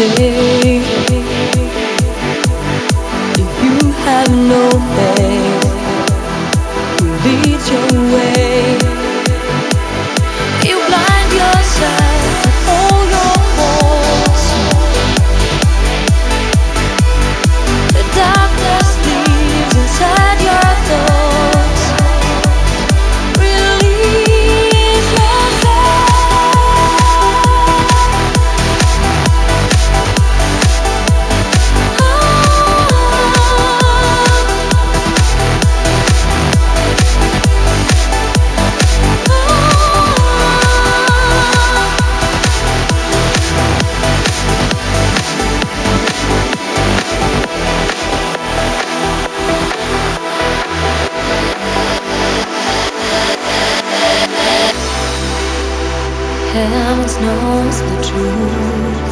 say you have no faith who leads your way. Heavens knows the truth.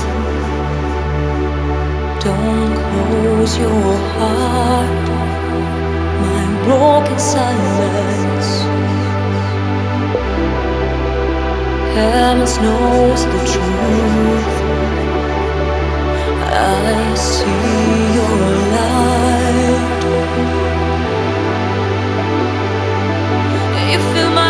Don't close your heart, my broken silence. Heavens knows the truth. I see your light. You fill my